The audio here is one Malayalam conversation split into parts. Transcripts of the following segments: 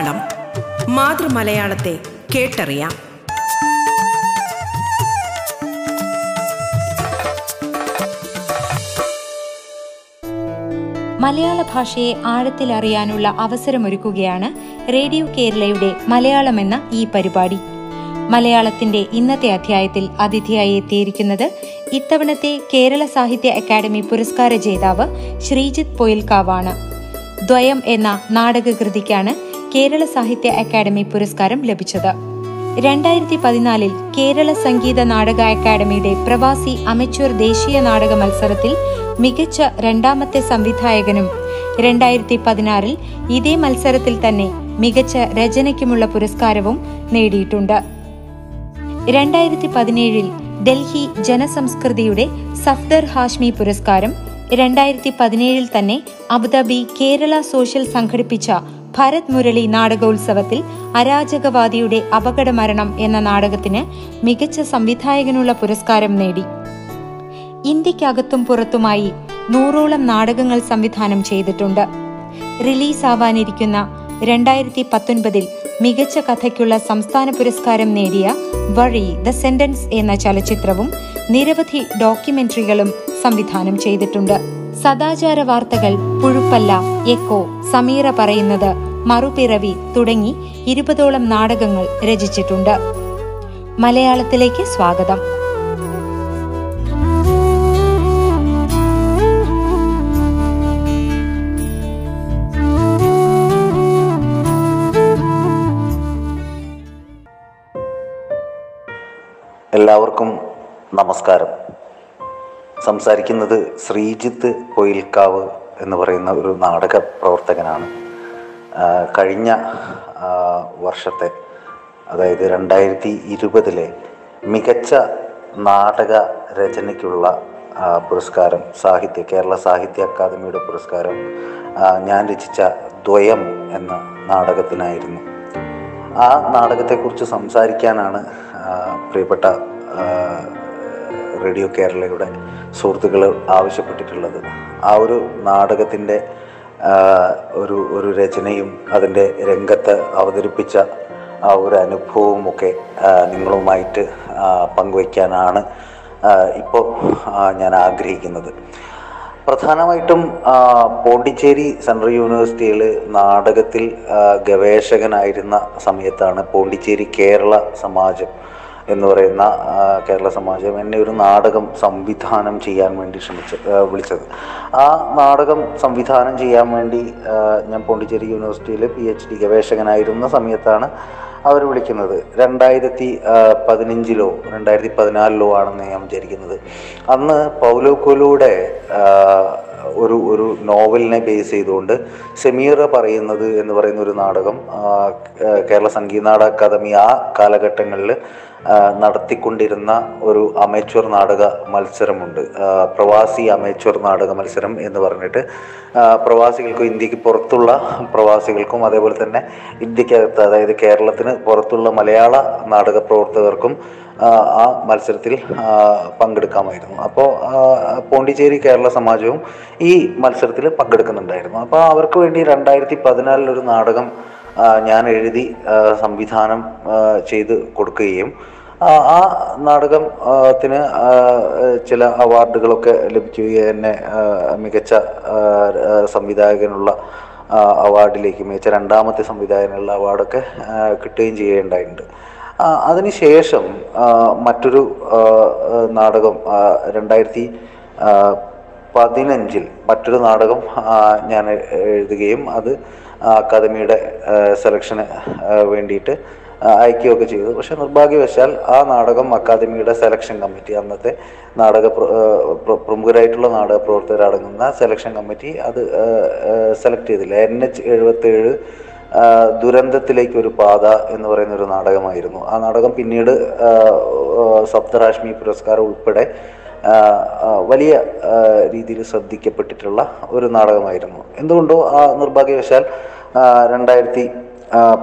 മലയാളം മാതൃമലയാളത്തെ കേട്ടറിയാം. മലയാള ഭാഷയെ ആഴത്തിൽ അറിയാനുള്ള അവസരമൊരുക്കുകയാണ് റേഡിയോ കേരളയുടെ മലയാളം എന്ന ഈ പരിപാടി. മലയാളത്തിന്റെ ഇന്നത്തെ അധ്യായത്തിൽ അതിഥിയായി എത്തിയിരിക്കുന്നത് ഇത്തവണത്തെ കേരള സാഹിത്യ അക്കാദമി പുരസ്കാര ജേതാവ് ശ്രീജിത്ത് പൊയിൽക്കാവാണ്. ദ്വയം എന്ന നാടകകൃതിക്കാണ് കേരള സാഹിത്യ അക്കാദമി പുരസ്കാരം ലഭിച്ചത്. രണ്ടായിരത്തി പതിനാലിൽ കേരള സംഗീത നാടക അക്കാദമിയുടെ പ്രവാസി അമച്വർ ദേശീയ നാടക മത്സരത്തിൽ മികച്ച രണ്ടാമത്തെ സംവിധായകനും രണ്ടായിരത്തി പതിനാറിൽ ഇതേ മത്സരത്തിൽ തന്നെ മികച്ച രചനയ്ക്കുമുള്ള പുരസ്കാരവും നേടിയിട്ടുണ്ട്. രണ്ടായിരത്തി പതിനേഴിൽ ഡൽഹി ജനസംസ്കൃതിയുടെ സഫ്ദർ ഹാഷ്മി പുരസ്കാരം രണ്ടായിരത്തി പതിനേഴിൽ തന്നെ അബുദാബി കേരള സോഷ്യൽ സംഘടിപ്പിച്ച ഭരത് മുരളി നാടകോത്സവത്തിൽ അരാജകവാദിയുടെ അപകടമരണം എന്ന നാടകത്തിന് മികച്ച സംവിധായകനുള്ള പുരസ്കാരം നേടി. ഇന്ത്യക്കകത്തും പുറത്തുമായി നൂറോളം നാടകങ്ങൾ സംവിധാനം ചെയ്തിട്ടുണ്ട്. റിലീസാവാനിരിക്കുന്ന രണ്ടായിരത്തി പത്തൊൻപതിൽ മികച്ച കഥയ്ക്കുള്ള സംസ്ഥാന പുരസ്കാരം നേടിയ വഴി ദ സെന്റൻസ് എന്ന ചലച്ചിത്രവും നിരവധി ഡോക്യുമെന്ററികളും സംവിധാനം ചെയ്തിട്ടുണ്ട്. സദാചാര വാർത്തകൾ പുഴുപ്പല്ല എക്കോ സമീറ പറയുന്നത് മറുപിറവി തുടങ്ങി ഇരുപതോളം നാടകങ്ങൾ രചിച്ചിട്ടുണ്ട്. മലയാളത്തിലേക്ക് സ്വാഗതം. എല്ലാവർക്കും നമസ്കാരം. സംസാരിക്കുന്നത് ശ്രീജിത്ത് കൊയിൽക്കാവ് എന്ന് പറയുന്ന ഒരു നാടക പ്രവർത്തകനാണ്. കഴിഞ്ഞ വർഷത്തെ അതായത് രണ്ടായിരത്തി ഇരുപതിലെ മികച്ച നാടക രചനയ്ക്കുള്ള പുരസ്കാരം സാഹിത്യ കേരള സാഹിത്യ അക്കാദമിയുടെ പുരസ്കാരം ഞാൻ രചിച്ച ദ്വയം എന്ന നാടകത്തിനായിരുന്നു. ആ നാടകത്തെക്കുറിച്ച് സംസാരിക്കാനാണ് പ്രിയപ്പെട്ട റേഡിയോ കേരളയുടെ സുഹൃത്തുക്കൾ ആവശ്യപ്പെട്ടിട്ടുള്ളത്. ആ ഒരു നാടകത്തിന്റെ ഒരു ഒരു രചനയും അതിന്റെ രംഗത്ത് അവതരിപ്പിച്ച ആ ഒരു അനുഭവവും ഒക്കെ നിങ്ങളുമായിട്ട് പങ്കുവയ്ക്കാനാണ് ഇപ്പോൾ ഞാൻ ആഗ്രഹിക്കുന്നത്. പ്രധാനമായിട്ടും പോണ്ടിച്ചേരി സെൻട്രൽ യൂണിവേഴ്സിറ്റിയിൽ നാടകത്തിൽ ഗവേഷകനായിരുന്ന സമയത്താണ് പോണ്ടിച്ചേരി കേരള സമാജം എന്ന് പറയുന്ന കേരള സമാജം എന്നെ ഒരു നാടകം സംവിധാനം ചെയ്യാൻ വേണ്ടി ശ്രമിച്ച വിളിച്ചത്. ആ നാടകം സംവിധാനം ചെയ്യാൻ വേണ്ടി ഞാൻ പോണ്ടിച്ചേരി യൂണിവേഴ്സിറ്റിയിൽ പി എച്ച് ഡി ഗവേഷകനായിരുന്ന സമയത്താണ് അവർ വിളിക്കുന്നത്. രണ്ടായിരത്തി പതിനഞ്ചിലോ രണ്ടായിരത്തി പതിനാലിലോ ആണെന്ന് ഞാൻ വിചാരിക്കുന്നത്. അന്ന് പൗലോ കൊലൂടെ ഒരു ഒരു നോവലിനെ ബേസ് ചെയ്തുകൊണ്ട് സെമീർ പറയുന്നത് എന്ന് പറയുന്ന ഒരു നാടകം കേരള സംഗീത നാടക അക്കാദമി ആ കാലഘട്ടങ്ങളിൽ നടത്തിക്കൊണ്ടിരുന്ന ഒരു അമേച്വർ നാടക മത്സരമുണ്ട്. പ്രവാസി അമേച്വർ നാടക മത്സരം എന്ന് പറഞ്ഞിട്ട് പ്രവാസികൾക്കും ഇന്ത്യയ്ക്ക് പുറത്തുള്ള പ്രവാസികൾക്കും അതേപോലെ തന്നെ ഇന്ത്യക്കകത്ത് അതായത് കേരളത്തിന് പുറത്തുള്ള മലയാള നാടക പ്രവർത്തകർക്കും ആ, മത്സരത്തിൽ പങ്കെടുക്കാമായിരുന്നു. അപ്പോൾ പോണ്ടിച്ചേരി കേരള സമാജവും ഈ മത്സരത്തിൽ പങ്കെടുക്കുന്നുണ്ടായിരുന്നു. അപ്പോൾ അവർക്ക് വേണ്ടി രണ്ടായിരത്തി പതിനാലിലൊരു നാടകം ഞാൻ എഴുതി സംവിധാനം ചെയ്ത് കൊടുക്കുകയും ആ നാടകത്തിന് ചില അവാർഡുകളൊക്കെ ലഭിക്കുകയും എന്നെ മികച്ച സംവിധായകനുള്ള അവാർഡിലേക്ക് മികച്ച രണ്ടാമത്തെ സംവിധായകനുള്ള അവാർഡൊക്കെ കിട്ടുകയും ചെയ്യുകയുണ്ടായിട്ടുണ്ട്. അതിനുശേഷം മറ്റൊരു നാടകം രണ്ടായിരത്തി പതിനഞ്ചിൽ മറ്റൊരു നാടകം ഞാൻ എഴുതുകയും അത് അക്കാദമിയുടെ സെലക്ഷന് വേണ്ടിയിട്ട് അയക്കുകയൊക്കെ ചെയ്തു. പക്ഷെ നിർഭാഗ്യവശാൽ ആ നാടകം അക്കാദമിയുടെ സെലക്ഷൻ കമ്മിറ്റി അന്നത്തെ നാടക പ്രമുഖരായിട്ടുള്ള നാടക പ്രവർത്തകരടങ്ങുന്ന സെലക്ഷൻ കമ്മിറ്റി അത് സെലക്ട് ചെയ്തില്ല. എൻ എച്ച് എഴുപത്തേഴ് ദുരന്തത്തിലേക്ക് ഒരു പാത എന്ന് പറയുന്ന ഒരു നാടകമായിരുന്നു. ആ നാടകം പിന്നീട് ആ, പുരസ്കാരം ഉൾപ്പെടെ വലിയ രീതിയിൽ ശ്രദ്ധിക്കപ്പെട്ടിട്ടുള്ള ഒരു നാടകമായിരുന്നു. എന്തുകൊണ്ടോ ആ നിർഭാഗ്യവശാൽ രണ്ടായിരത്തി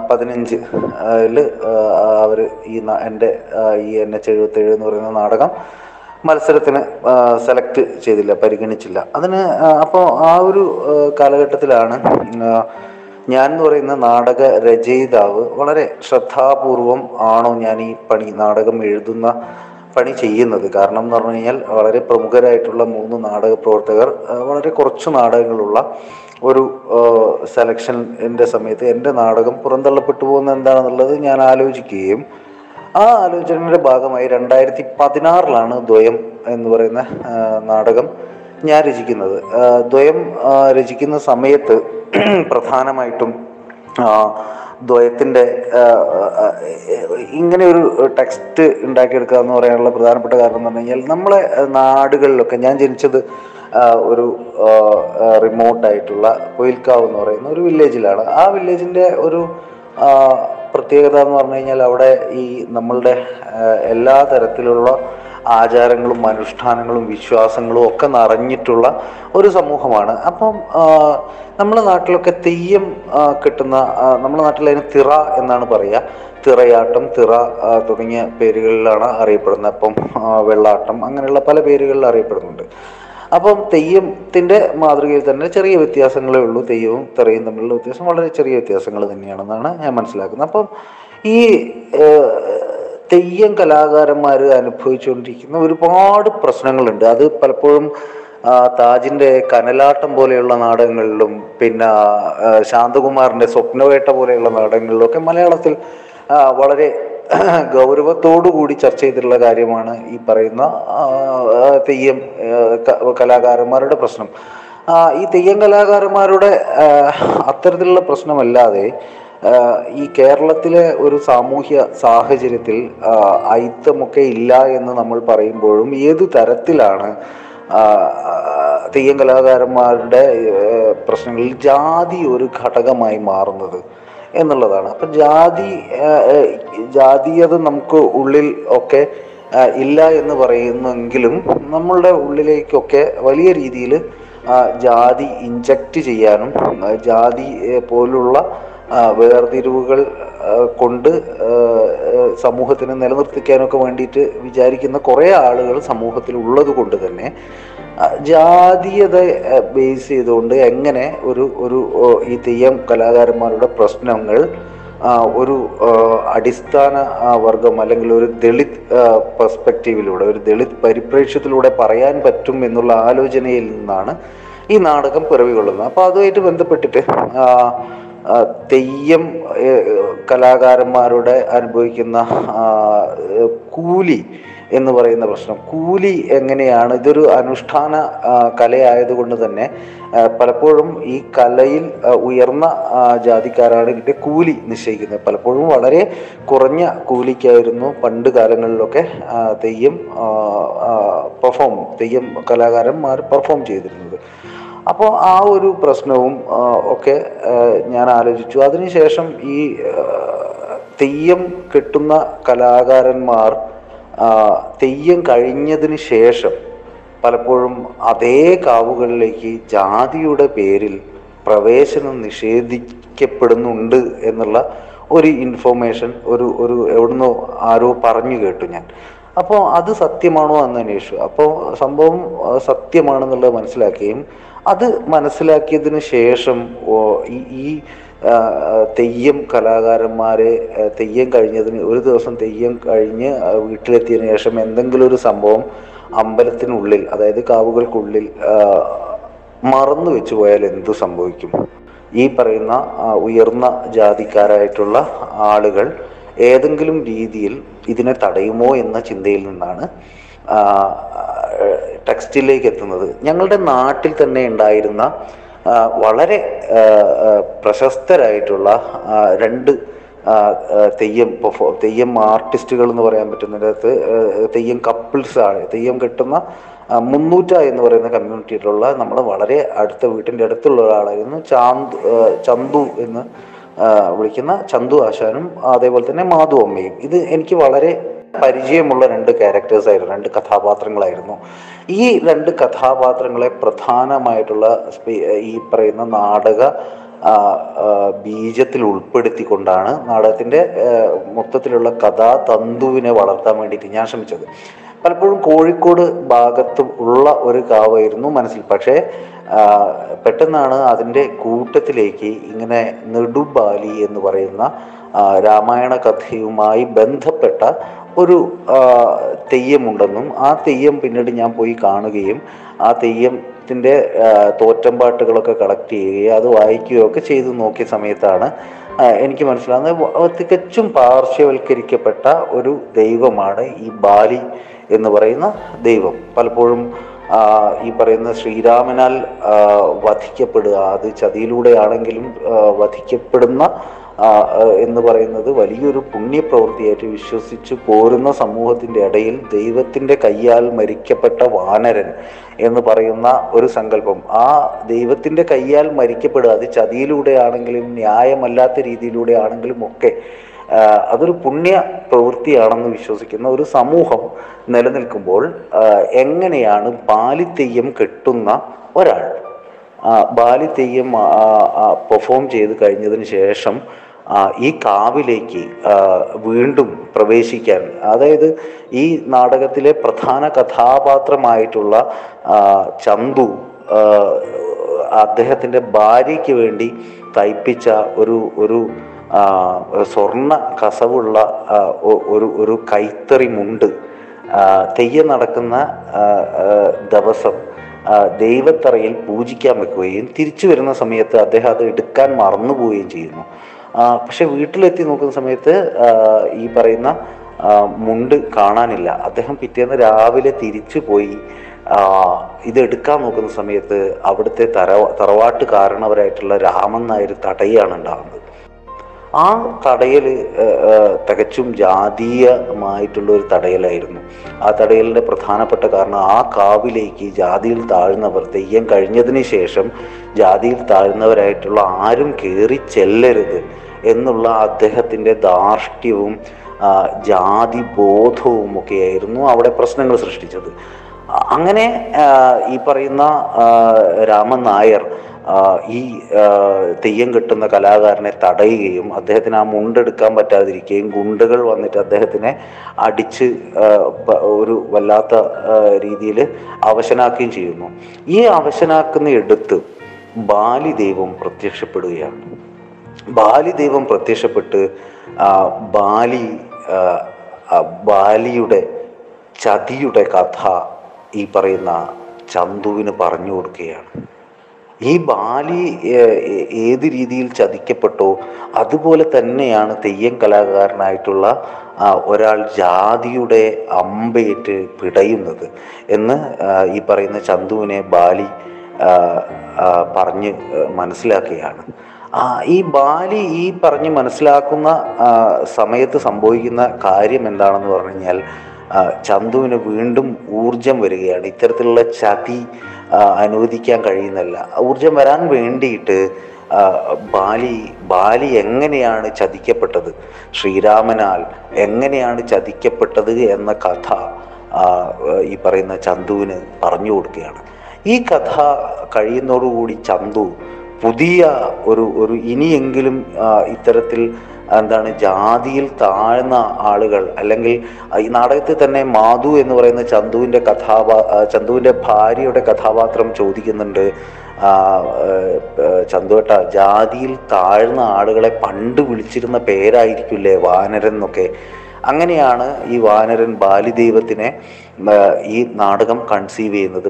പതിനഞ്ച് അവർ ഈ എന്റെ ഈ എൻ എച്ച് എഴുപത്തേഴ് എന്ന് പറയുന്ന നാടകം മത്സരത്തിന് സെലക്ട് ചെയ്തില്ല പരിഗണിച്ചില്ല. അതിന് അപ്പോൾ ആ ഒരു കാലഘട്ടത്തിലാണ് ഞാൻ എന്ന് പറയുന്ന നാടക രചയിതാവ് വളരെ ശ്രദ്ധാപൂർവം ആണോ ഞാൻ ഈ പണി നാടകം എഴുതുന്ന പണി ചെയ്യുന്നത്. കാരണം എന്ന് പറഞ്ഞു കഴിഞ്ഞാൽ വളരെ പ്രമുഖരായിട്ടുള്ള മൂന്ന് നാടക പ്രവർത്തകർ വളരെ കുറച്ച് നാടകങ്ങളുള്ള ഒരു സെലക്ഷന്റെ സമയത്ത് എന്റെ നാടകം പുറന്തള്ളപ്പെട്ടു പോകുന്ന എന്താണെന്നുള്ളത് ഞാൻ ആലോചിക്കുകയും ആ ആലോചനയുടെ ഭാഗമായി രണ്ടായിരത്തി പതിനാറിലാണ് ദ്വയം എന്ന് പറയുന്ന നാടകം ഞാൻ രചിക്കുന്നത്. ദ്വയം രചിക്കുന്ന സമയത്ത് പ്രധാനമായിട്ടും ദ്വയത്തിന്റെ ഇങ്ങനെ ഒരു ടെക്സ്റ്റ് ഉണ്ടാക്കിയെടുക്കുക എന്ന് പറയാനുള്ള പ്രധാനപ്പെട്ട കാരണം എന്ന് പറഞ്ഞു കഴിഞ്ഞാൽ നമ്മളെ നാടുകളിലൊക്കെ ഞാൻ ജനിച്ചത് ഒരു റിമോട്ടായിട്ടുള്ള കൊയിൽക്കാവ് എന്ന് പറയുന്ന ഒരു വില്ലേജിലാണ് ആ വില്ലേജിന്റെ ഒരു പ്രത്യേകത എന്ന് പറഞ്ഞു കഴിഞ്ഞാൽ അവിടെ ഈ നമ്മളുടെ എല്ലാ തരത്തിലുള്ള ആചാരങ്ങളും അനുഷ്ഠാനങ്ങളും വിശ്വാസങ്ങളും ഒക്കെ നിറഞ്ഞിട്ടുള്ള ഒരു സമൂഹമാണ്. അപ്പം നമ്മുടെ നാട്ടിലൊക്കെ തെയ്യം കിട്ടുന്ന നമ്മുടെ നാട്ടിൽ അതിന് തിറ എന്നാണ് പറയുക. തിറയാട്ടം തിറ തുടങ്ങിയ പേരുകളിലാണ് അറിയപ്പെടുന്നത്. അപ്പം വെള്ളാട്ടം അങ്ങനെയുള്ള പല പേരുകളിൽ അറിയപ്പെടുന്നുണ്ട്. അപ്പം തെയ്യത്തിന്റെ മാതൃകയിൽ തന്നെ ചെറിയ വ്യത്യാസങ്ങളേ ഉള്ളൂ. തെയ്യവും തിറയും തമ്മിലുള്ള വ്യത്യാസം വളരെ ചെറിയ വ്യത്യാസങ്ങൾ തന്നെയാണെന്നാണ് ഞാൻ മനസ്സിലാക്കുന്നത്. അപ്പം ഈ തെയ്യം കലാകാരന്മാർ അനുഭവിച്ചുകൊണ്ടിരിക്കുന്ന ഒരുപാട് പ്രശ്നങ്ങളുണ്ട്. അത് പലപ്പോഴും താജിന്റെ കനലാട്ടം പോലെയുള്ള നാടകങ്ങളിലും പിന്നെ ശാന്തകുമാറിന്റെ സ്വപ്നവേട്ട പോലെയുള്ള നാടകങ്ങളിലും ഒക്കെ മലയാളത്തിൽ വളരെ ഗൗരവത്തോടു കൂടി ചർച്ച ചെയ്തിട്ടുള്ള കാര്യമാണ് ഈ പറയുന്ന തെയ്യം കലാകാരന്മാരുടെ പ്രശ്നം. ഈ തെയ്യം കലാകാരന്മാരുടെ അത്തരത്തിലുള്ള പ്രശ്നമല്ലാതെ ഈ കേരളത്തിലെ ഒരു സാമൂഹ്യ സാഹചര്യത്തിൽ അയിത്തമൊക്കെ ഇല്ല എന്ന് നമ്മൾ പറയുമ്പോഴും ഏത് തരത്തിലാണ് തെയ്യം കലാകാരന്മാരുടെ പ്രശ്നങ്ങളിൽ ജാതി ഒരു ഘടകമായി മാറുന്നത് എന്നുള്ളതാണ്. അപ്പം ജാതി ജാതീയത നമുക്ക് ഉള്ളിൽ ഒക്കെ ഇല്ല എന്ന് പറയുന്നെങ്കിലും നമ്മളുടെ ഉള്ളിലേക്കൊക്കെ വലിയ രീതിയിൽ ജാതി ഇഞ്ചക്റ്റ് ചെയ്യാനും ജാതി പോലുള്ള വേർതിരിവുകൾ കൊണ്ട് സമൂഹത്തിനെ നിലനിർത്തിക്കാനൊക്കെ വേണ്ടിയിട്ട് വിചാരിക്കുന്ന കുറേ ആളുകൾ സമൂഹത്തിൽ ഉള്ളത് കൊണ്ട് തന്നെ ജാതീയത ബേസ് ചെയ്തുകൊണ്ട് എങ്ങനെ ഒരു ഒരു ഈ തെയ്യം കലാകാരന്മാരുടെ പ്രശ്നങ്ങൾ ഒരു അടിസ്ഥാന വർഗം അല്ലെങ്കിൽ ഒരു ദളിത് പെർസ്പെക്റ്റീവിലൂടെ ഒരു ദളിത് പരിപ്രേക്ഷ്യത്തിലൂടെ പറയാൻ പറ്റും എന്നുള്ള ആലോചനയിൽ നിന്നാണ് ഈ നാടകം പിറവികൊള്ളുന്നത്. അപ്പോൾ അതുമായിട്ട് ബന്ധപ്പെട്ടിട്ട് തെയ്യം കലാകാരന്മാരുടെ അനുഭവിക്കുന്ന കൂലി എന്ന് പറയുന്ന പ്രശ്നം. കൂലി എങ്ങനെയാണ്? ഇതൊരു അനുഷ്ഠാന കലയായതുകൊണ്ട് തന്നെ പലപ്പോഴും ഈ കലയിൽ ഉയർന്ന ജാതിക്കാരാണ് ഇതിന്റെ കൂലി നിശ്ചയിക്കുന്നത്. പലപ്പോഴും വളരെ കുറഞ്ഞ കൂലിക്കായിരുന്നു പണ്ട് കാലങ്ങളിലൊക്കെ തെയ്യം പെർഫോം തെയ്യം കലാകാരന്മാർ പെർഫോം ചെയ്തിരുന്നത്. അപ്പോൾ ആ ഒരു പ്രശ്നവും ഒക്കെ ഞാൻ ആലോചിച്ചു. അതിനുശേഷം ഈ തെയ്യം കെട്ടുന്ന കലാകാരന്മാർ തെയ്യം കഴിഞ്ഞതിന് ശേഷം പലപ്പോഴും അതേ കാവുകളിലേക്ക് ജാതിയുടെ പേരിൽ പ്രവേശനം നിഷേധിക്കപ്പെടുന്നുണ്ട് എന്നുള്ള ഒരു ഇൻഫോർമേഷൻ ഒരു ഒരു എവിടുന്നോ ആരോ പറഞ്ഞു കേട്ടു ഞാൻ. അപ്പോൾ അത് സത്യമാണോ എന്ന് അന്വേഷിച്ചു. അപ്പോൾ സംഭവം സത്യമാണെന്നുള്ളത് മനസ്സിലാക്കുകയും അത് മനസ്സിലാക്കിയതിന് ശേഷം ഈ തെയ്യം കലാകാരന്മാരെ തെയ്യം കഴിഞ്ഞതിന് ഒരു ദിവസം തെയ്യം കഴിഞ്ഞ് വീട്ടിലെത്തിയതിനു ശേഷം എന്തെങ്കിലും ഒരു സംഭവം അമ്പലത്തിനുള്ളിൽ അതായത് കാവുകൾക്കുള്ളിൽ മറന്നു വെച്ചു പോയാൽ എന്തു സംഭവിക്കും? ഈ പറയുന്ന ഉയർന്ന ജാതിക്കാരായിട്ടുള്ള ആളുകൾ ഏതെങ്കിലും രീതിയിൽ ഇതിനെ തടയുമോ എന്ന ചിന്തയിൽ നിന്നാണ് ടെക്സ്റ്റിലേക്ക് എത്തുന്നത്. ഞങ്ങളുടെ നാട്ടിൽ തന്നെ ഉണ്ടായിരുന്ന വളരെ പ്രശസ്തരായിട്ടുള്ള രണ്ട് തെയ്യം പെർഫോ തെയ്യം ആർട്ടിസ്റ്റുകൾ എന്ന് പറയാൻ പറ്റുന്നതിനകത്ത് തെയ്യം കപ്പിൾസ് ആണ്. തെയ്യം കെട്ടുന്ന മുന്നൂറ്റ എന്ന് പറയുന്ന കമ്മ്യൂണിറ്റിയിലുള്ള നമ്മുടെ വളരെ അടുത്ത വീട്ടിന്റെ അടുത്തുള്ള ഒരാളായിരുന്നു. ചാന്ത് ചന്തു എന്ന് വിളിക്കുന്ന ചന്തു ആശാനും അതേപോലെ തന്നെ മാധു അമ്മയും. ഇത് എനിക്ക് വളരെ പരിചയമുള്ള രണ്ട് ക്യാരക്ടേഴ്സ് ആയിരുന്നു രണ്ട് കഥാപാത്രങ്ങളായിരുന്നു. ഈ രണ്ട് കഥാപാത്രങ്ങളെ പ്രധാനമായിട്ടുള്ള ഈ പറയുന്ന നാടക ബീജത്തിൽ ഉൾപ്പെടുത്തിക്കൊണ്ടാണ് നാടകത്തിന്റെ മൊത്തത്തിലുള്ള കഥാതന്തുവിനെ വളർത്താൻ വേണ്ടിയിട്ട് ഞാൻ ശ്രമിച്ചത്. പലപ്പോഴും കോഴിക്കോട് ഭാഗത്ത് ഉള്ള ഒരു കാവായിരുന്നു മനസ്സിൽ. പക്ഷേ പെട്ടെന്നാണ് അതിന്റെ കൂട്ടത്തിലേക്ക് ഇങ്ങനെ നെടുബാലി എന്ന് പറയുന്ന രാമായണ കഥയുമായി ബന്ധപ്പെട്ട ഒരു തെയ്യമുണ്ടെന്നും ആ തെയ്യം പിന്നീട് ഞാൻ പോയി കാണുകയും ആ തെയ്യത്തിന്റെ തോറ്റമ്പാട്ടുകളൊക്കെ കളക്ട് ചെയ്യുകയും അത് വായിക്കുകയോ ഒക്കെ ചെയ്തു നോക്കിയ സമയത്താണ് എനിക്ക് മനസ്സിലാകുന്നത് തികച്ചും പാർശ്വവൽക്കരിക്കപ്പെട്ട ഒരു ദൈവമാണ് ഈ ബാലി എന്ന് പറയുന്ന ദൈവം. പലപ്പോഴും ഈ പറയുന്ന ശ്രീരാമനാൽ വധിക്കപ്പെടുക അത് ചതിയിലൂടെയാണെങ്കിലും വധിക്കപ്പെടുന്ന എന്ന് പറയുന്നത് വലിയൊരു പുണ്യപ്രവൃത്തിയായിട്ട് വിശ്വസിച്ച് പോരുന്ന സമൂഹത്തിന്റെ ഇടയിൽ ദൈവത്തിന്റെ കയ്യാൽ മരിക്കപ്പെട്ട വാനരൻ എന്ന് പറയുന്ന ഒരു സങ്കല്പം. ആ ദൈവത്തിന്റെ കയ്യാൽ മരിക്കപ്പെടുക അത് ചതിയിലൂടെ ആണെങ്കിലും ന്യായമല്ലാത്ത രീതിയിലൂടെ ആണെങ്കിലും ഒക്കെ അതൊരു പുണ്യ പ്രവൃത്തിയാണെന്ന് വിശ്വസിക്കുന്ന ഒരു സമൂഹം നിലനിൽക്കുമ്പോൾ എങ്ങനെയാണ് ബാലിത്തെയ്യം കെട്ടുന്ന ഒരാൾ? ബാലിത്തെയ്യം പെർഫോം ചെയ്ത് കഴിഞ്ഞതിന് ശേഷം ഈ കാവിലേക്ക് വീണ്ടും പ്രവേശിക്കാൻ. അതായത് ഈ നാടകത്തിലെ പ്രധാന കഥാപാത്രമായിട്ടുള്ള ചന്തു അദ്ദേഹത്തിന്റെ ഭാര്യയ്ക്ക് വേണ്ടി തയ്പ്പിച്ച ഒരു ഒരു സ്വർണ സ്വർണ കസവുള്ള ഒരു ഒരു കൈത്തറി മുണ്ട് തെയ്യം നടക്കുന്ന ദിവസം ദൈവത്തറയിൽ പൂജിക്കാൻ വെക്കുകയും തിരിച്ചു വരുന്ന സമയത്ത് അദ്ദേഹം അത് എടുക്കാൻ മറന്നുപോവുകയും ചെയ്യുന്നു. പക്ഷെ വീട്ടിലെത്തി നോക്കുന്ന സമയത്ത് ഈ പറയുന്ന മുണ്ട് കാണാനില്ല. അദ്ദേഹം പിറ്റേന്ന് രാവിലെ തിരിച്ചു പോയി ഇത് എടുക്കാൻ നോക്കുന്ന സമയത്ത് അവിടുത്തെ തറവ തറവാട്ട് കാരണവരായിട്ടുള്ള രാമൻ നായർ തടയാണ് ഉണ്ടാകുന്നത് ആ തടയൽ തികച്ചും ജാതീയമായിട്ടുള്ള ഒരു തടയലായിരുന്നു. ആ തടയലിന്റെ പ്രധാനപ്പെട്ട കാരണം ആ കാവിലേക്ക് ജാതിയിൽ താഴ്ന്നവർ തെയ്യം കഴിഞ്ഞതിന് ശേഷം ജാതിയിൽ താഴ്ന്നവരായിട്ടുള്ള ആരും കയറി ചെല്ലരുത്. എന്നുള്ള അദ്ദേഹത്തിന്റെ ധാർഷ്ട്യവും ജാതി ബോധവും ഒക്കെയായിരുന്നു അവിടെ പ്രശ്നങ്ങൾ സൃഷ്ടിച്ചത്. അങ്ങനെ ഈ പറയുന്ന രാമൻ നായർ ഈ തെയ്യം കെട്ടുന്ന കലാകാരനെ തടയുകയും അദ്ദേഹത്തിന് ആ മുണ്ടെടുക്കാൻ പറ്റാതിരിക്കുകയും ഗുണ്ടുകൾ വന്നിട്ട് അദ്ദേഹത്തിനെ അടിച്ച് ഒരു വല്ലാത്ത രീതിയിൽ അവശനാക്കുകയും ചെയ്യുന്നു. ഈ അവശനാക്കുന്ന എടുത്ത് ബാലിദൈവം പ്രത്യക്ഷപ്പെടുകയാണ്. ബാലിദൈവം പ്രത്യക്ഷപ്പെട്ട് ബാലി ബാലിയുടെ ചതിയുടെ കഥ ഈ പറയുന്ന ചന്തുവിന് പറഞ്ഞു കൊടുക്കുകയാണ്. ഈ ബാലി ഏത് രീതിയിൽ ചതിക്കപ്പെട്ടോ അതുപോലെ തന്നെയാണ് തെയ്യം കലാകാരനായിട്ടുള്ള ഒരാൾ ജാതിയുടെ അമ്പേറ്റ് പിടയുന്നത് എന്ന് ഈ പറയുന്ന ചന്തുവിനെ ബാലി പറഞ്ഞ് മനസ്സിലാക്കുകയാണ്. ഈ ബാലി ഈ പറഞ്ഞ് മനസ്സിലാക്കുന്ന ആ, സമയത്ത് സംഭവിക്കുന്ന കാര്യം എന്താണെന്ന് പറഞ്ഞു കഴിഞ്ഞാൽ ആ, ചന്തുവിന് വീണ്ടും ഊർജം വരികയാണ്. ഇത്തരത്തിലുള്ള ചതി ആ, അനുവദിക്കാൻ കഴിയുന്നില്ല ഊർജം വരാൻ വേണ്ടിയിട്ട് ആ, ബാലി ബാലി എങ്ങനെയാണ് ചതിക്കപ്പെട്ടത്? ശ്രീരാമനാൽ എങ്ങനെയാണ് ചതിക്കപ്പെട്ടത് എന്ന കഥ ഈ പറയുന്ന ചന്തുവിന് പറഞ്ഞു കൊടുക്കുകയാണ്. ഈ കഥ കഴിയുന്നതോടുകൂടി ചന്തു പുതിയ ഒരു ഒരു ഇനിയെങ്കിലും ഇത്തരത്തിൽ എന്താണ് ജാതിയിൽ താഴ്ന്ന ആളുകൾ അല്ലെങ്കിൽ ഈ നാടകത്തിൽ തന്നെ മാധു എന്ന് പറയുന്ന ചന്തുവിന്റെ കഥാപാ ചന്തുവിന്റെ ഭാര്യയുടെ കഥാപാത്രം ചോദിക്കുന്നുണ്ട്. ചന്തുവേട്ട ജാതിയിൽ താഴ്ന്ന ആളുകളെ പണ്ട് വിളിച്ചിരുന്ന പേരായിരിക്കില്ലേ വാനരൻ എന്നൊക്കെ. അങ്ങനെയാണ് ഈ വാനരൻ ബാലിദൈവത്തിനെ ഈ നാടകം കൺസീവ് ചെയ്യുന്നത്.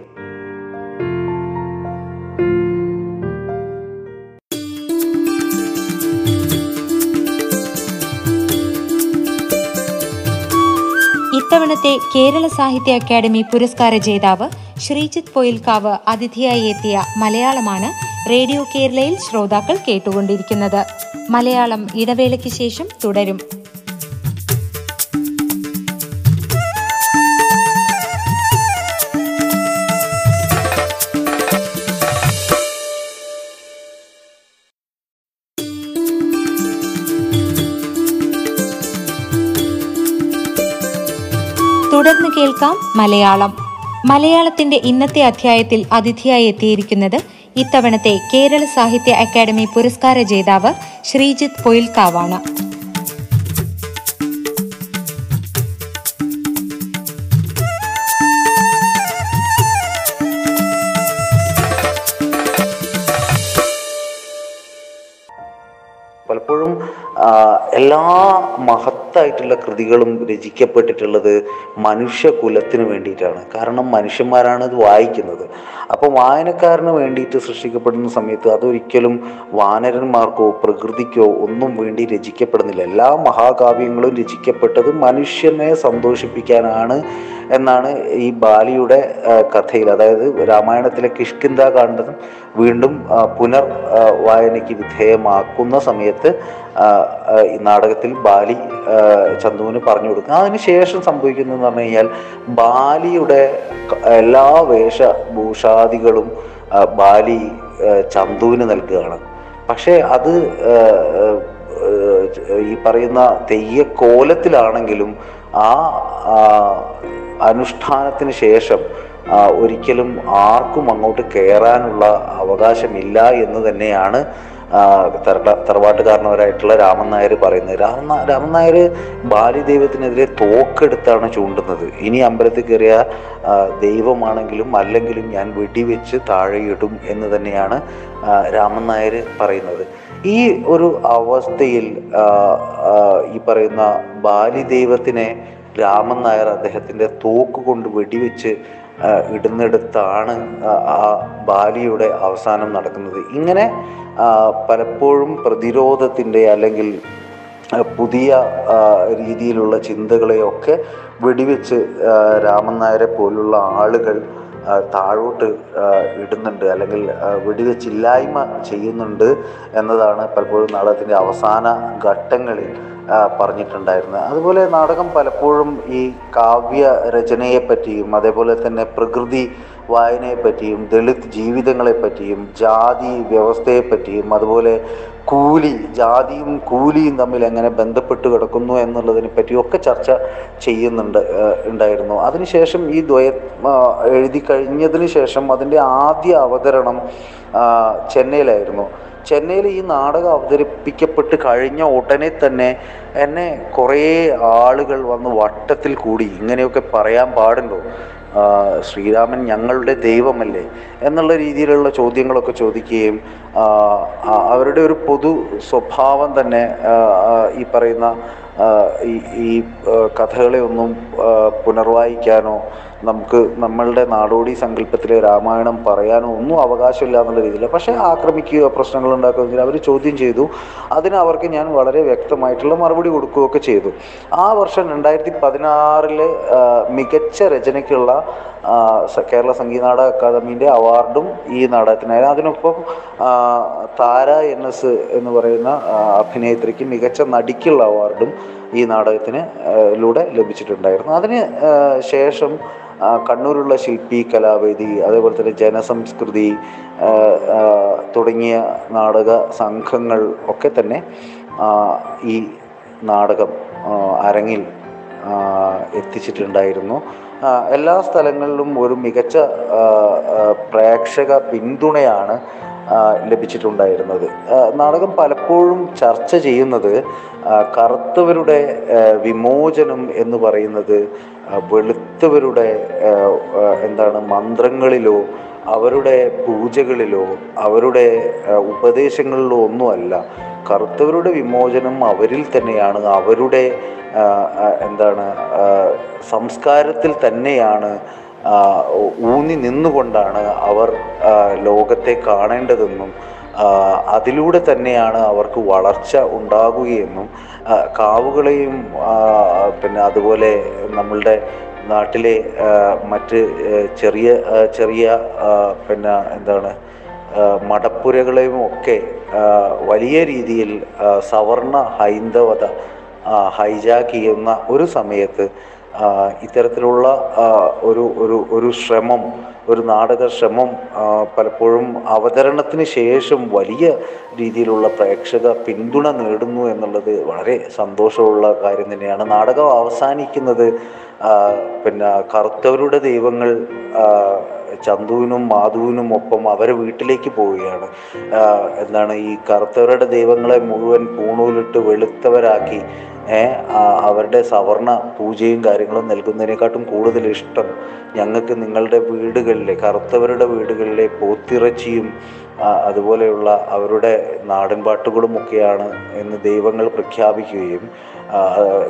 കേരള സാഹിത്യ അക്കാദമി പുരസ്കാര ജേതാവ് ശ്രീജിത്ത് പൊയിൽക്കാവ് അതിഥിയായി എത്തിയ മലയാളമാണ് റേഡിയോ കേരളയിൽ ശ്രോതാക്കൾ കേട്ടുകൊണ്ടിരിക്കുന്നത്. മലയാളം ഇടവേളയ്ക്ക് ശേഷം തുടരും. തുടർന്ന് കേൾക്കാം മലയാളം. മലയാളത്തിന്റെ ഇന്നത്തെ അധ്യായത്തിൽ അതിഥിയായി എത്തിയിരിക്കുന്നത് ഇത്തവണത്തെ കേരള സാഹിത്യ അക്കാദമി പുരസ്കാര ജേതാവ് ശ്രീജിത്ത് പൊയിൽക്കാവാണ് പലപ്പോഴും എല്ലാ മഹത് മഹത്തായിട്ടുള്ള കൃതികളും രചിക്കപ്പെട്ടിട്ടുള്ളത് മനുഷ്യകുലത്തിന് വേണ്ടിയിട്ടാണ്. കാരണം മനുഷ്യന്മാരാണ് ഇത് വായിക്കുന്നത്. അപ്പോൾ വായനക്കാരന് വേണ്ടിയിട്ട് സൃഷ്ടിക്കപ്പെടുന്ന സമയത്ത് അതൊരിക്കലും വാനരന്മാർക്കോ പ്രകൃതിക്കോ ഒന്നും വേണ്ടി രചിക്കപ്പെടുന്നില്ല. എല്ലാ മഹാകാവ്യങ്ങളും രചിക്കപ്പെട്ടത് മനുഷ്യനെ സന്തോഷിപ്പിക്കാനാണ് എന്നാണ് ഈ ബാലിയുടെ കഥയിൽ. അതായത് രാമായണത്തിലെ കിഷ്കിന്ത കാണ്ടതും വീണ്ടും പുനർ വായനയ്ക്ക് വിധേയമാക്കുന്ന സമയത്ത് നാടകത്തിൽ ബാലി ചന്തുവിന് പറഞ്ഞു കൊടുക്കുക അതിനുശേഷം സംഭവിക്കുന്നതെന്ന് പറഞ്ഞു കഴിഞ്ഞാൽ ബാലിയുടെ എല്ലാ വേഷഭൂഷാദികളും ബാലി ചന്തുവിന് നൽകുകയാണ്. പക്ഷേ അത് ഈ പറയുന്ന തെയ്യക്കോലത്തിലാണെങ്കിലും ആ അനുഷ്ഠാനത്തിന് ശേഷം ഒരിക്കലും ആർക്കും അങ്ങോട്ട് കയറാനുള്ള അവകാശമില്ല എന്ന് തന്നെയാണ് തറവാട്ടുകാരനവരായിട്ടുള്ള രാമൻ നായർ പറയുന്നത്. രാമൻ രാമൻ നായർ ബാലിദൈവത്തിനെതിരെ തോക്കെടുത്താണ് ചൂണ്ടുന്നത്. ഇനി അമ്പലത്തിൽ കയറിയ ദൈവമാണെങ്കിലും അല്ലെങ്കിലും ഞാൻ വെടിവെച്ച് താഴെയിടും എന്ന് തന്നെയാണ് രാമൻ നായർ പറയുന്നത്. ഈ ഒരു അവസ്ഥയിൽ ഈ പറയുന്ന ബാലി ദൈവത്തിനെ രാമൻ നായർ അദ്ദേഹത്തിന്റെ തോക്ക് കൊണ്ട് വെടിവെച്ച് ഇടുന്നിടത്താണ് ആ, ബാലിയുടെ അവസാനം നടക്കുന്നത്. ഇങ്ങനെ പലപ്പോഴും പ്രതിരോധത്തിന്റെ അല്ലെങ്കിൽ പുതിയ രീതിയിലുള്ള ചിന്തകളെയൊക്കെ വെടിവെച്ച് രാമൻ നായരെ പോലുള്ള ആളുകൾ താഴോട്ട് ഇടുന്നുണ്ട് അല്ലെങ്കിൽ വെടിവെച്ചില്ലായ്മ ചെയ്യുന്നുണ്ട് എന്നതാണ് പലപ്പോഴും നാടകത്തിന്റെ അവസാന ഘട്ടങ്ങളിൽ പറഞ്ഞിട്ടുണ്ടായിരുന്നത്. അതുപോലെ നാടകം പലപ്പോഴും ഈ കാവ്യ രചനയെ പറ്റിയും അതേപോലെ തന്നെ പ്രകൃതി വായനയെ പറ്റിയും ദളിത് ജീവിതങ്ങളെപ്പറ്റിയും ജാതി വ്യവസ്ഥയെപ്പറ്റിയും അതുപോലെ കൂലി ജാതിയും കൂലിയും തമ്മിൽ എങ്ങനെ ബന്ധപ്പെട്ട് കിടക്കുന്നു എന്നുള്ളതിനെ പറ്റിയൊക്കെ ചർച്ച ചെയ്യുന്നുണ്ട് ഉണ്ടായിരുന്നു. അതിനുശേഷം ഈ ദ്വയ എഴുതി കഴിഞ്ഞതിന് ശേഷം അതിന്റെ ആദ്യ അവതരണം ചെന്നൈയിലായിരുന്നു. ചെന്നൈയിൽ ഈ നാടകം അവതരിപ്പിക്കപ്പെട്ട് കഴിഞ്ഞ ഉടനെ തന്നെ എന്നെ കുറേ ആളുകൾ വന്ന് വട്ടത്തിൽ കൂടി ഇങ്ങനെയൊക്കെ പറയാൻ പാടുണ്ടോ? ശ്രീരാമൻ ഞങ്ങളുടെ ദൈവമല്ലേ എന്നുള്ള രീതിയിലുള്ള ചോദ്യങ്ങളൊക്കെ ചോദിക്കുകയും അവരുടെ ഒരു പൊതു സ്വഭാവം തന്നെ ഈ പറയുന്ന ഈ കഥകളെ ഒന്നും പുനർവായിക്കാനോ നമുക്ക് നമ്മളുടെ നാടോടി സങ്കല്പത്തിലെ രാമായണം പറയാനോ ഒന്നും അവകാശമില്ല എന്നുള്ള രീതിയിൽ പക്ഷേ ആക്രമിക്കുക പ്രശ്നങ്ങൾ ഉണ്ടാക്കുക അവർ ചോദ്യം ചെയ്തു. അതിന് അവർക്ക് ഞാൻ വളരെ വ്യക്തമായിട്ടുള്ള മറുപടി കൊടുക്കുകയൊക്കെ ചെയ്തു. ആ വർഷം രണ്ടായിരത്തി പതിനാറിൽ മികച്ച രചനയ്ക്കുള്ള കേരള സംഗീത നാടക അക്കാദമിന്റെ അവാർഡും ഈ നാടകത്തിനായിരുന്നു. അതിനൊപ്പം താര എൻ എസ് എന്ന് പറയുന്ന അഭിനേത്രിക്ക് മികച്ച നടിക്കുള്ള അവാർഡും ഈ നാടകത്തിന് ലൂടെ ലഭിച്ചിട്ടുണ്ടായിരുന്നു. അതിന് ശേഷം കണ്ണൂരുള്ള ശില്പി കലാവേദി അതേപോലെ തന്നെ ജനസംസ്കൃതി തുടങ്ങിയ നാടക സംഘങ്ങൾ ഒക്കെ തന്നെ ഈ നാടകം അരങ്ങിൽ എത്തിച്ചിട്ടുണ്ടായിരുന്നു. എല്ലാ സ്ഥലങ്ങളിലും ഒരു മികച്ച പ്രേക്ഷക പിന്തുണയാണ് ലഭിച്ചിട്ടുണ്ടായിരുന്നത്. നാടകം പലപ്പോഴും ചർച്ച ചെയ്യുന്നത് കറുത്തവരുടെ വിമോചനം എന്ന് പറയുന്നത് വെളുത്തവരുടെ എന്താണ് മന്ത്രങ്ങളിലോ അവരുടെ പൂജകളിലോ അവരുടെ ഉപദേശങ്ങളിലോ ഒന്നുമല്ല. കറുത്തവരുടെ വിമോചനം അവരിൽ തന്നെയാണ്. അവരുടെ എന്താണ് സംസ്കാരത്തിൽ തന്നെയാണ് ഊന്നി നിന്നുകൊണ്ടാണ് അവർ ലോകത്തെ കാണേണ്ടതെന്നും അതിലൂടെ തന്നെയാണ് അവർക്ക് വളർച്ച ഉണ്ടാകുകയെന്നും കാവുകളെയും പിന്നെ അതുപോലെ നമ്മളുടെ നാട്ടിലെ മറ്റ് ചെറിയ ചെറിയ പിന്നെ എന്താണ് മടപ്പുരകളെയും ഒക്കെ വലിയ രീതിയിൽ സവർണ ഹൈന്ദവത ഹൈജാക്ക് ചെയ്യുന്ന ഒരു സമയത്ത് ഇത്തരത്തിലുള്ള ഒരു ഒരു ഒരു ശ്രമം ഒരു നാടക ശ്രമം പലപ്പോഴും അവതരണത്തിന് ശേഷം വലിയ രീതിയിലുള്ള പ്രേക്ഷക പിന്തുണ നേടുന്നു എന്നുള്ളത് വളരെ സന്തോഷമുള്ള കാര്യം തന്നെയാണ്. നാടകം അവസാനിക്കുന്നത് പിന്നെ കറുത്തവരുടെ ദൈവങ്ങൾ ചന്തുവിനും മാധുവിനും ഒപ്പം അവരെ വീട്ടിലേക്ക് പോവുകയാണ്. എന്താണ് ഈ കറുത്തവരുടെ ദൈവങ്ങളെ മുഴുവൻ പൂണൂലിട്ട് വെളുത്തവരാക്കി അവരുടെ സവർണ പൂജയും കാര്യങ്ങളും നൽകുന്നതിനെക്കാട്ടും കൂടുതൽ ഇഷ്ടം ഞങ്ങൾക്ക് നിങ്ങളുടെ വീടുകളിലെ കറുത്തവരുടെ വീടുകളിലെ പോത്തിറച്ചിയും അതുപോലെയുള്ള അവരുടെ നാടൻ പാട്ടുകളുമൊക്കെയാണ് എന്ന് ദൈവങ്ങൾ പ്രഖ്യാപിക്കുകയും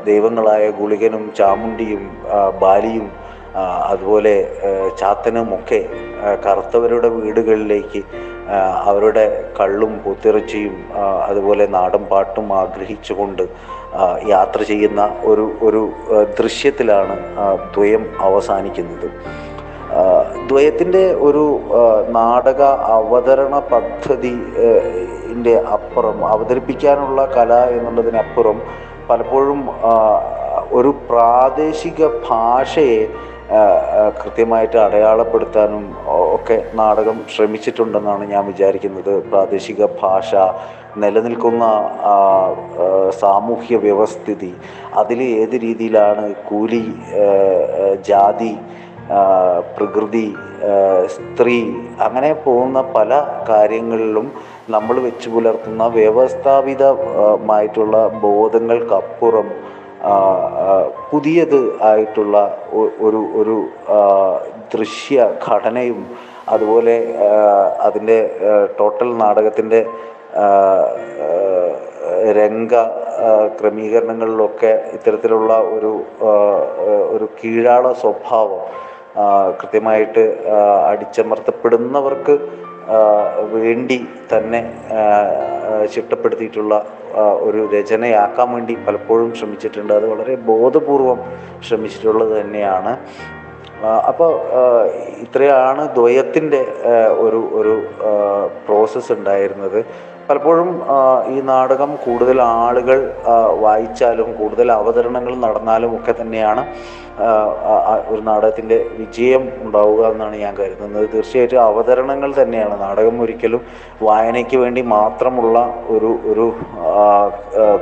ദൈവങ്ങളായ ഗുളികനും ചാമുണ്ടിയും ബാലിയും അതുപോലെ ചാത്തനും ചാത്തനുമൊക്കെ കറുത്തവരുടെ വീടുകളിലേക്ക് അവരുടെ കള്ളും പൂത്തിറച്ചിയും അതുപോലെ നാടൻ പാട്ടും ആഗ്രഹിച്ചുകൊണ്ട് യാത്ര ചെയ്യുന്ന ഒരു ഒരു ദൃശ്യത്തിലാണ് ദ്വയം അവസാനിക്കുന്നത്. ദ്വയത്തിന്റെ ഒരു നാടക അവതരണ പദ്ധതി ന്റെ അപ്പുറം അവതരിപ്പിക്കാനുള്ള കല എന്നുള്ളതിനപ്പുറം പലപ്പോഴും ഒരു പ്രാദേശിക ഭാഷയെ കൃത്യമായിട്ട് അടയാളപ്പെടുത്താനും ഒക്കെ നാടകം ശ്രമിച്ചിട്ടുണ്ടെന്നാണ് ഞാൻ വിചാരിക്കുന്നത്. പ്രാദേശിക ഭാഷ നിലനിൽക്കുന്ന സാമൂഹ്യ വ്യവസ്ഥിതി അതിൽ ഏത് രീതിയിലാണ് കൂലി ജാതി പ്രകൃതി സ്ത്രീ അങ്ങനെ പോകുന്ന പല കാര്യങ്ങളിലും നമ്മൾ വെച്ച് പുലർത്തുന്ന വ്യവസ്ഥാപിതമായിട്ടുള്ള ബോധങ്ങൾക്കപ്പുറം പുതിയത് ആയിട്ടുള്ള ഒരു ഒരു ദൃശ്യ ഘടനയും അതുപോലെ അതിന്റെ ടോട്ടൽ നാടകത്തിന്റെ രംഗ ക്രമീകരണങ്ങളിലൊക്കെ ഇത്തരത്തിലുള്ള ഒരു ഒരു കീഴാള സ്വഭാവം കൃത്യമായിട്ട് അടിച്ചമർത്തപ്പെടുന്നവർക്ക് വേണ്ടി തന്നെ ചിട്ടപ്പെടുത്തിയിട്ടുള്ള ഒരു രചനയാക്കാൻ വേണ്ടി പലപ്പോഴും ശ്രമിച്ചിട്ടുണ്ട്. അത് വളരെ ബോധപൂർവം ശ്രമിച്ചിട്ടുള്ളത് തന്നെയാണ്. അപ്പോൾ ഇത്രയാണ് ദ്വയത്തിന്റെ ഒരു ഒരു പ്രോസസ്സ് ഉണ്ടായിരുന്നത്. പലപ്പോഴും ഈ നാടകം കൂടുതൽ ആളുകൾ വായിച്ചാലും കൂടുതൽ അവതരണങ്ങൾ നടന്നാലും ഒക്കെ തന്നെയാണ് ഒരു നാടകത്തിന്റെ വിജയം ഉണ്ടാവുക എന്നാണ് ഞാൻ കരുതുന്നത്. തീർച്ചയായിട്ടും അവതരണങ്ങൾ തന്നെയാണ്. നാടകം ഒരിക്കലും വായനയ്ക്ക് വേണ്ടി മാത്രമുള്ള ഒരു ഒരു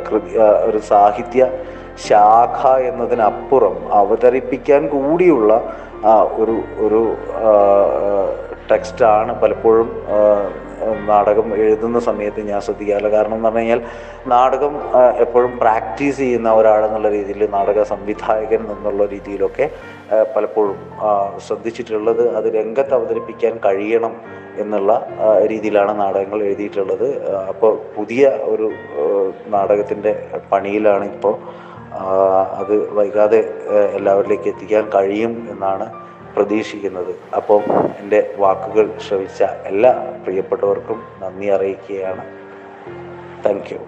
കൃതി ഒരു സാഹിത്യ ശാഖ എന്നതിനപ്പുറം അവതരിപ്പിക്കാൻ കൂടിയുള്ള ഒരു ഒരു ടെക്സ്റ്റാണ് പലപ്പോഴും നാടകം എഴുതുന്ന സമയത്ത് ഞാൻ ശ്രദ്ധിക്കാറില്ല. കാരണം എന്ന് പറഞ്ഞു കഴിഞ്ഞാൽ നാടകം എപ്പോഴും പ്രാക്ടീസ് ചെയ്യുന്ന ഒരാളെന്നുള്ള രീതിയിൽ നാടക സംവിധായകൻ എന്നുള്ള രീതിയിലൊക്കെ പലപ്പോഴും ശ്രദ്ധിച്ചിട്ടുള്ളത് അത് രംഗത്ത് അവതരിപ്പിക്കാൻ കഴിയണം എന്നുള്ള രീതിയിലാണ് നാടകങ്ങൾ എഴുതിയിട്ടുള്ളത്. അപ്പോൾ പുതിയ ഒരു നാടകത്തിന്റെ പണിയിലാണ് ഇപ്പോൾ അത് വൈകാതെ എല്ലാവരിലേക്ക് എത്തിക്കാൻ കഴിയും എന്നാണ് പ്രതീക്ഷിക്കുന്നത്. അപ്പോൾ എന്റെ വാക്കുകൾ ശ്രവിച്ച എല്ലാ പ്രിയപ്പെട്ടവർക്കും നന്ദി അറിയിക്കുകയാണ്. താങ്ക് യു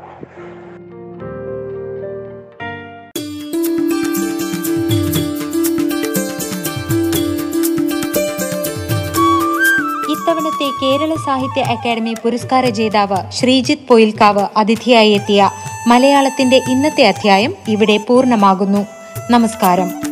ഇത്തവണത്തെ കേരള സാഹിത്യ അക്കാദമി പുരസ്കാര ജേതാവ് ശ്രീജിത്ത് പൊയിൽക്കാവ് അതിഥിയായി എത്തിയ മലയാളത്തിന്റെ ഇന്നത്തെ അധ്യായം ഇവിടെ പൂർണമാകുന്നു. നമസ്കാരം.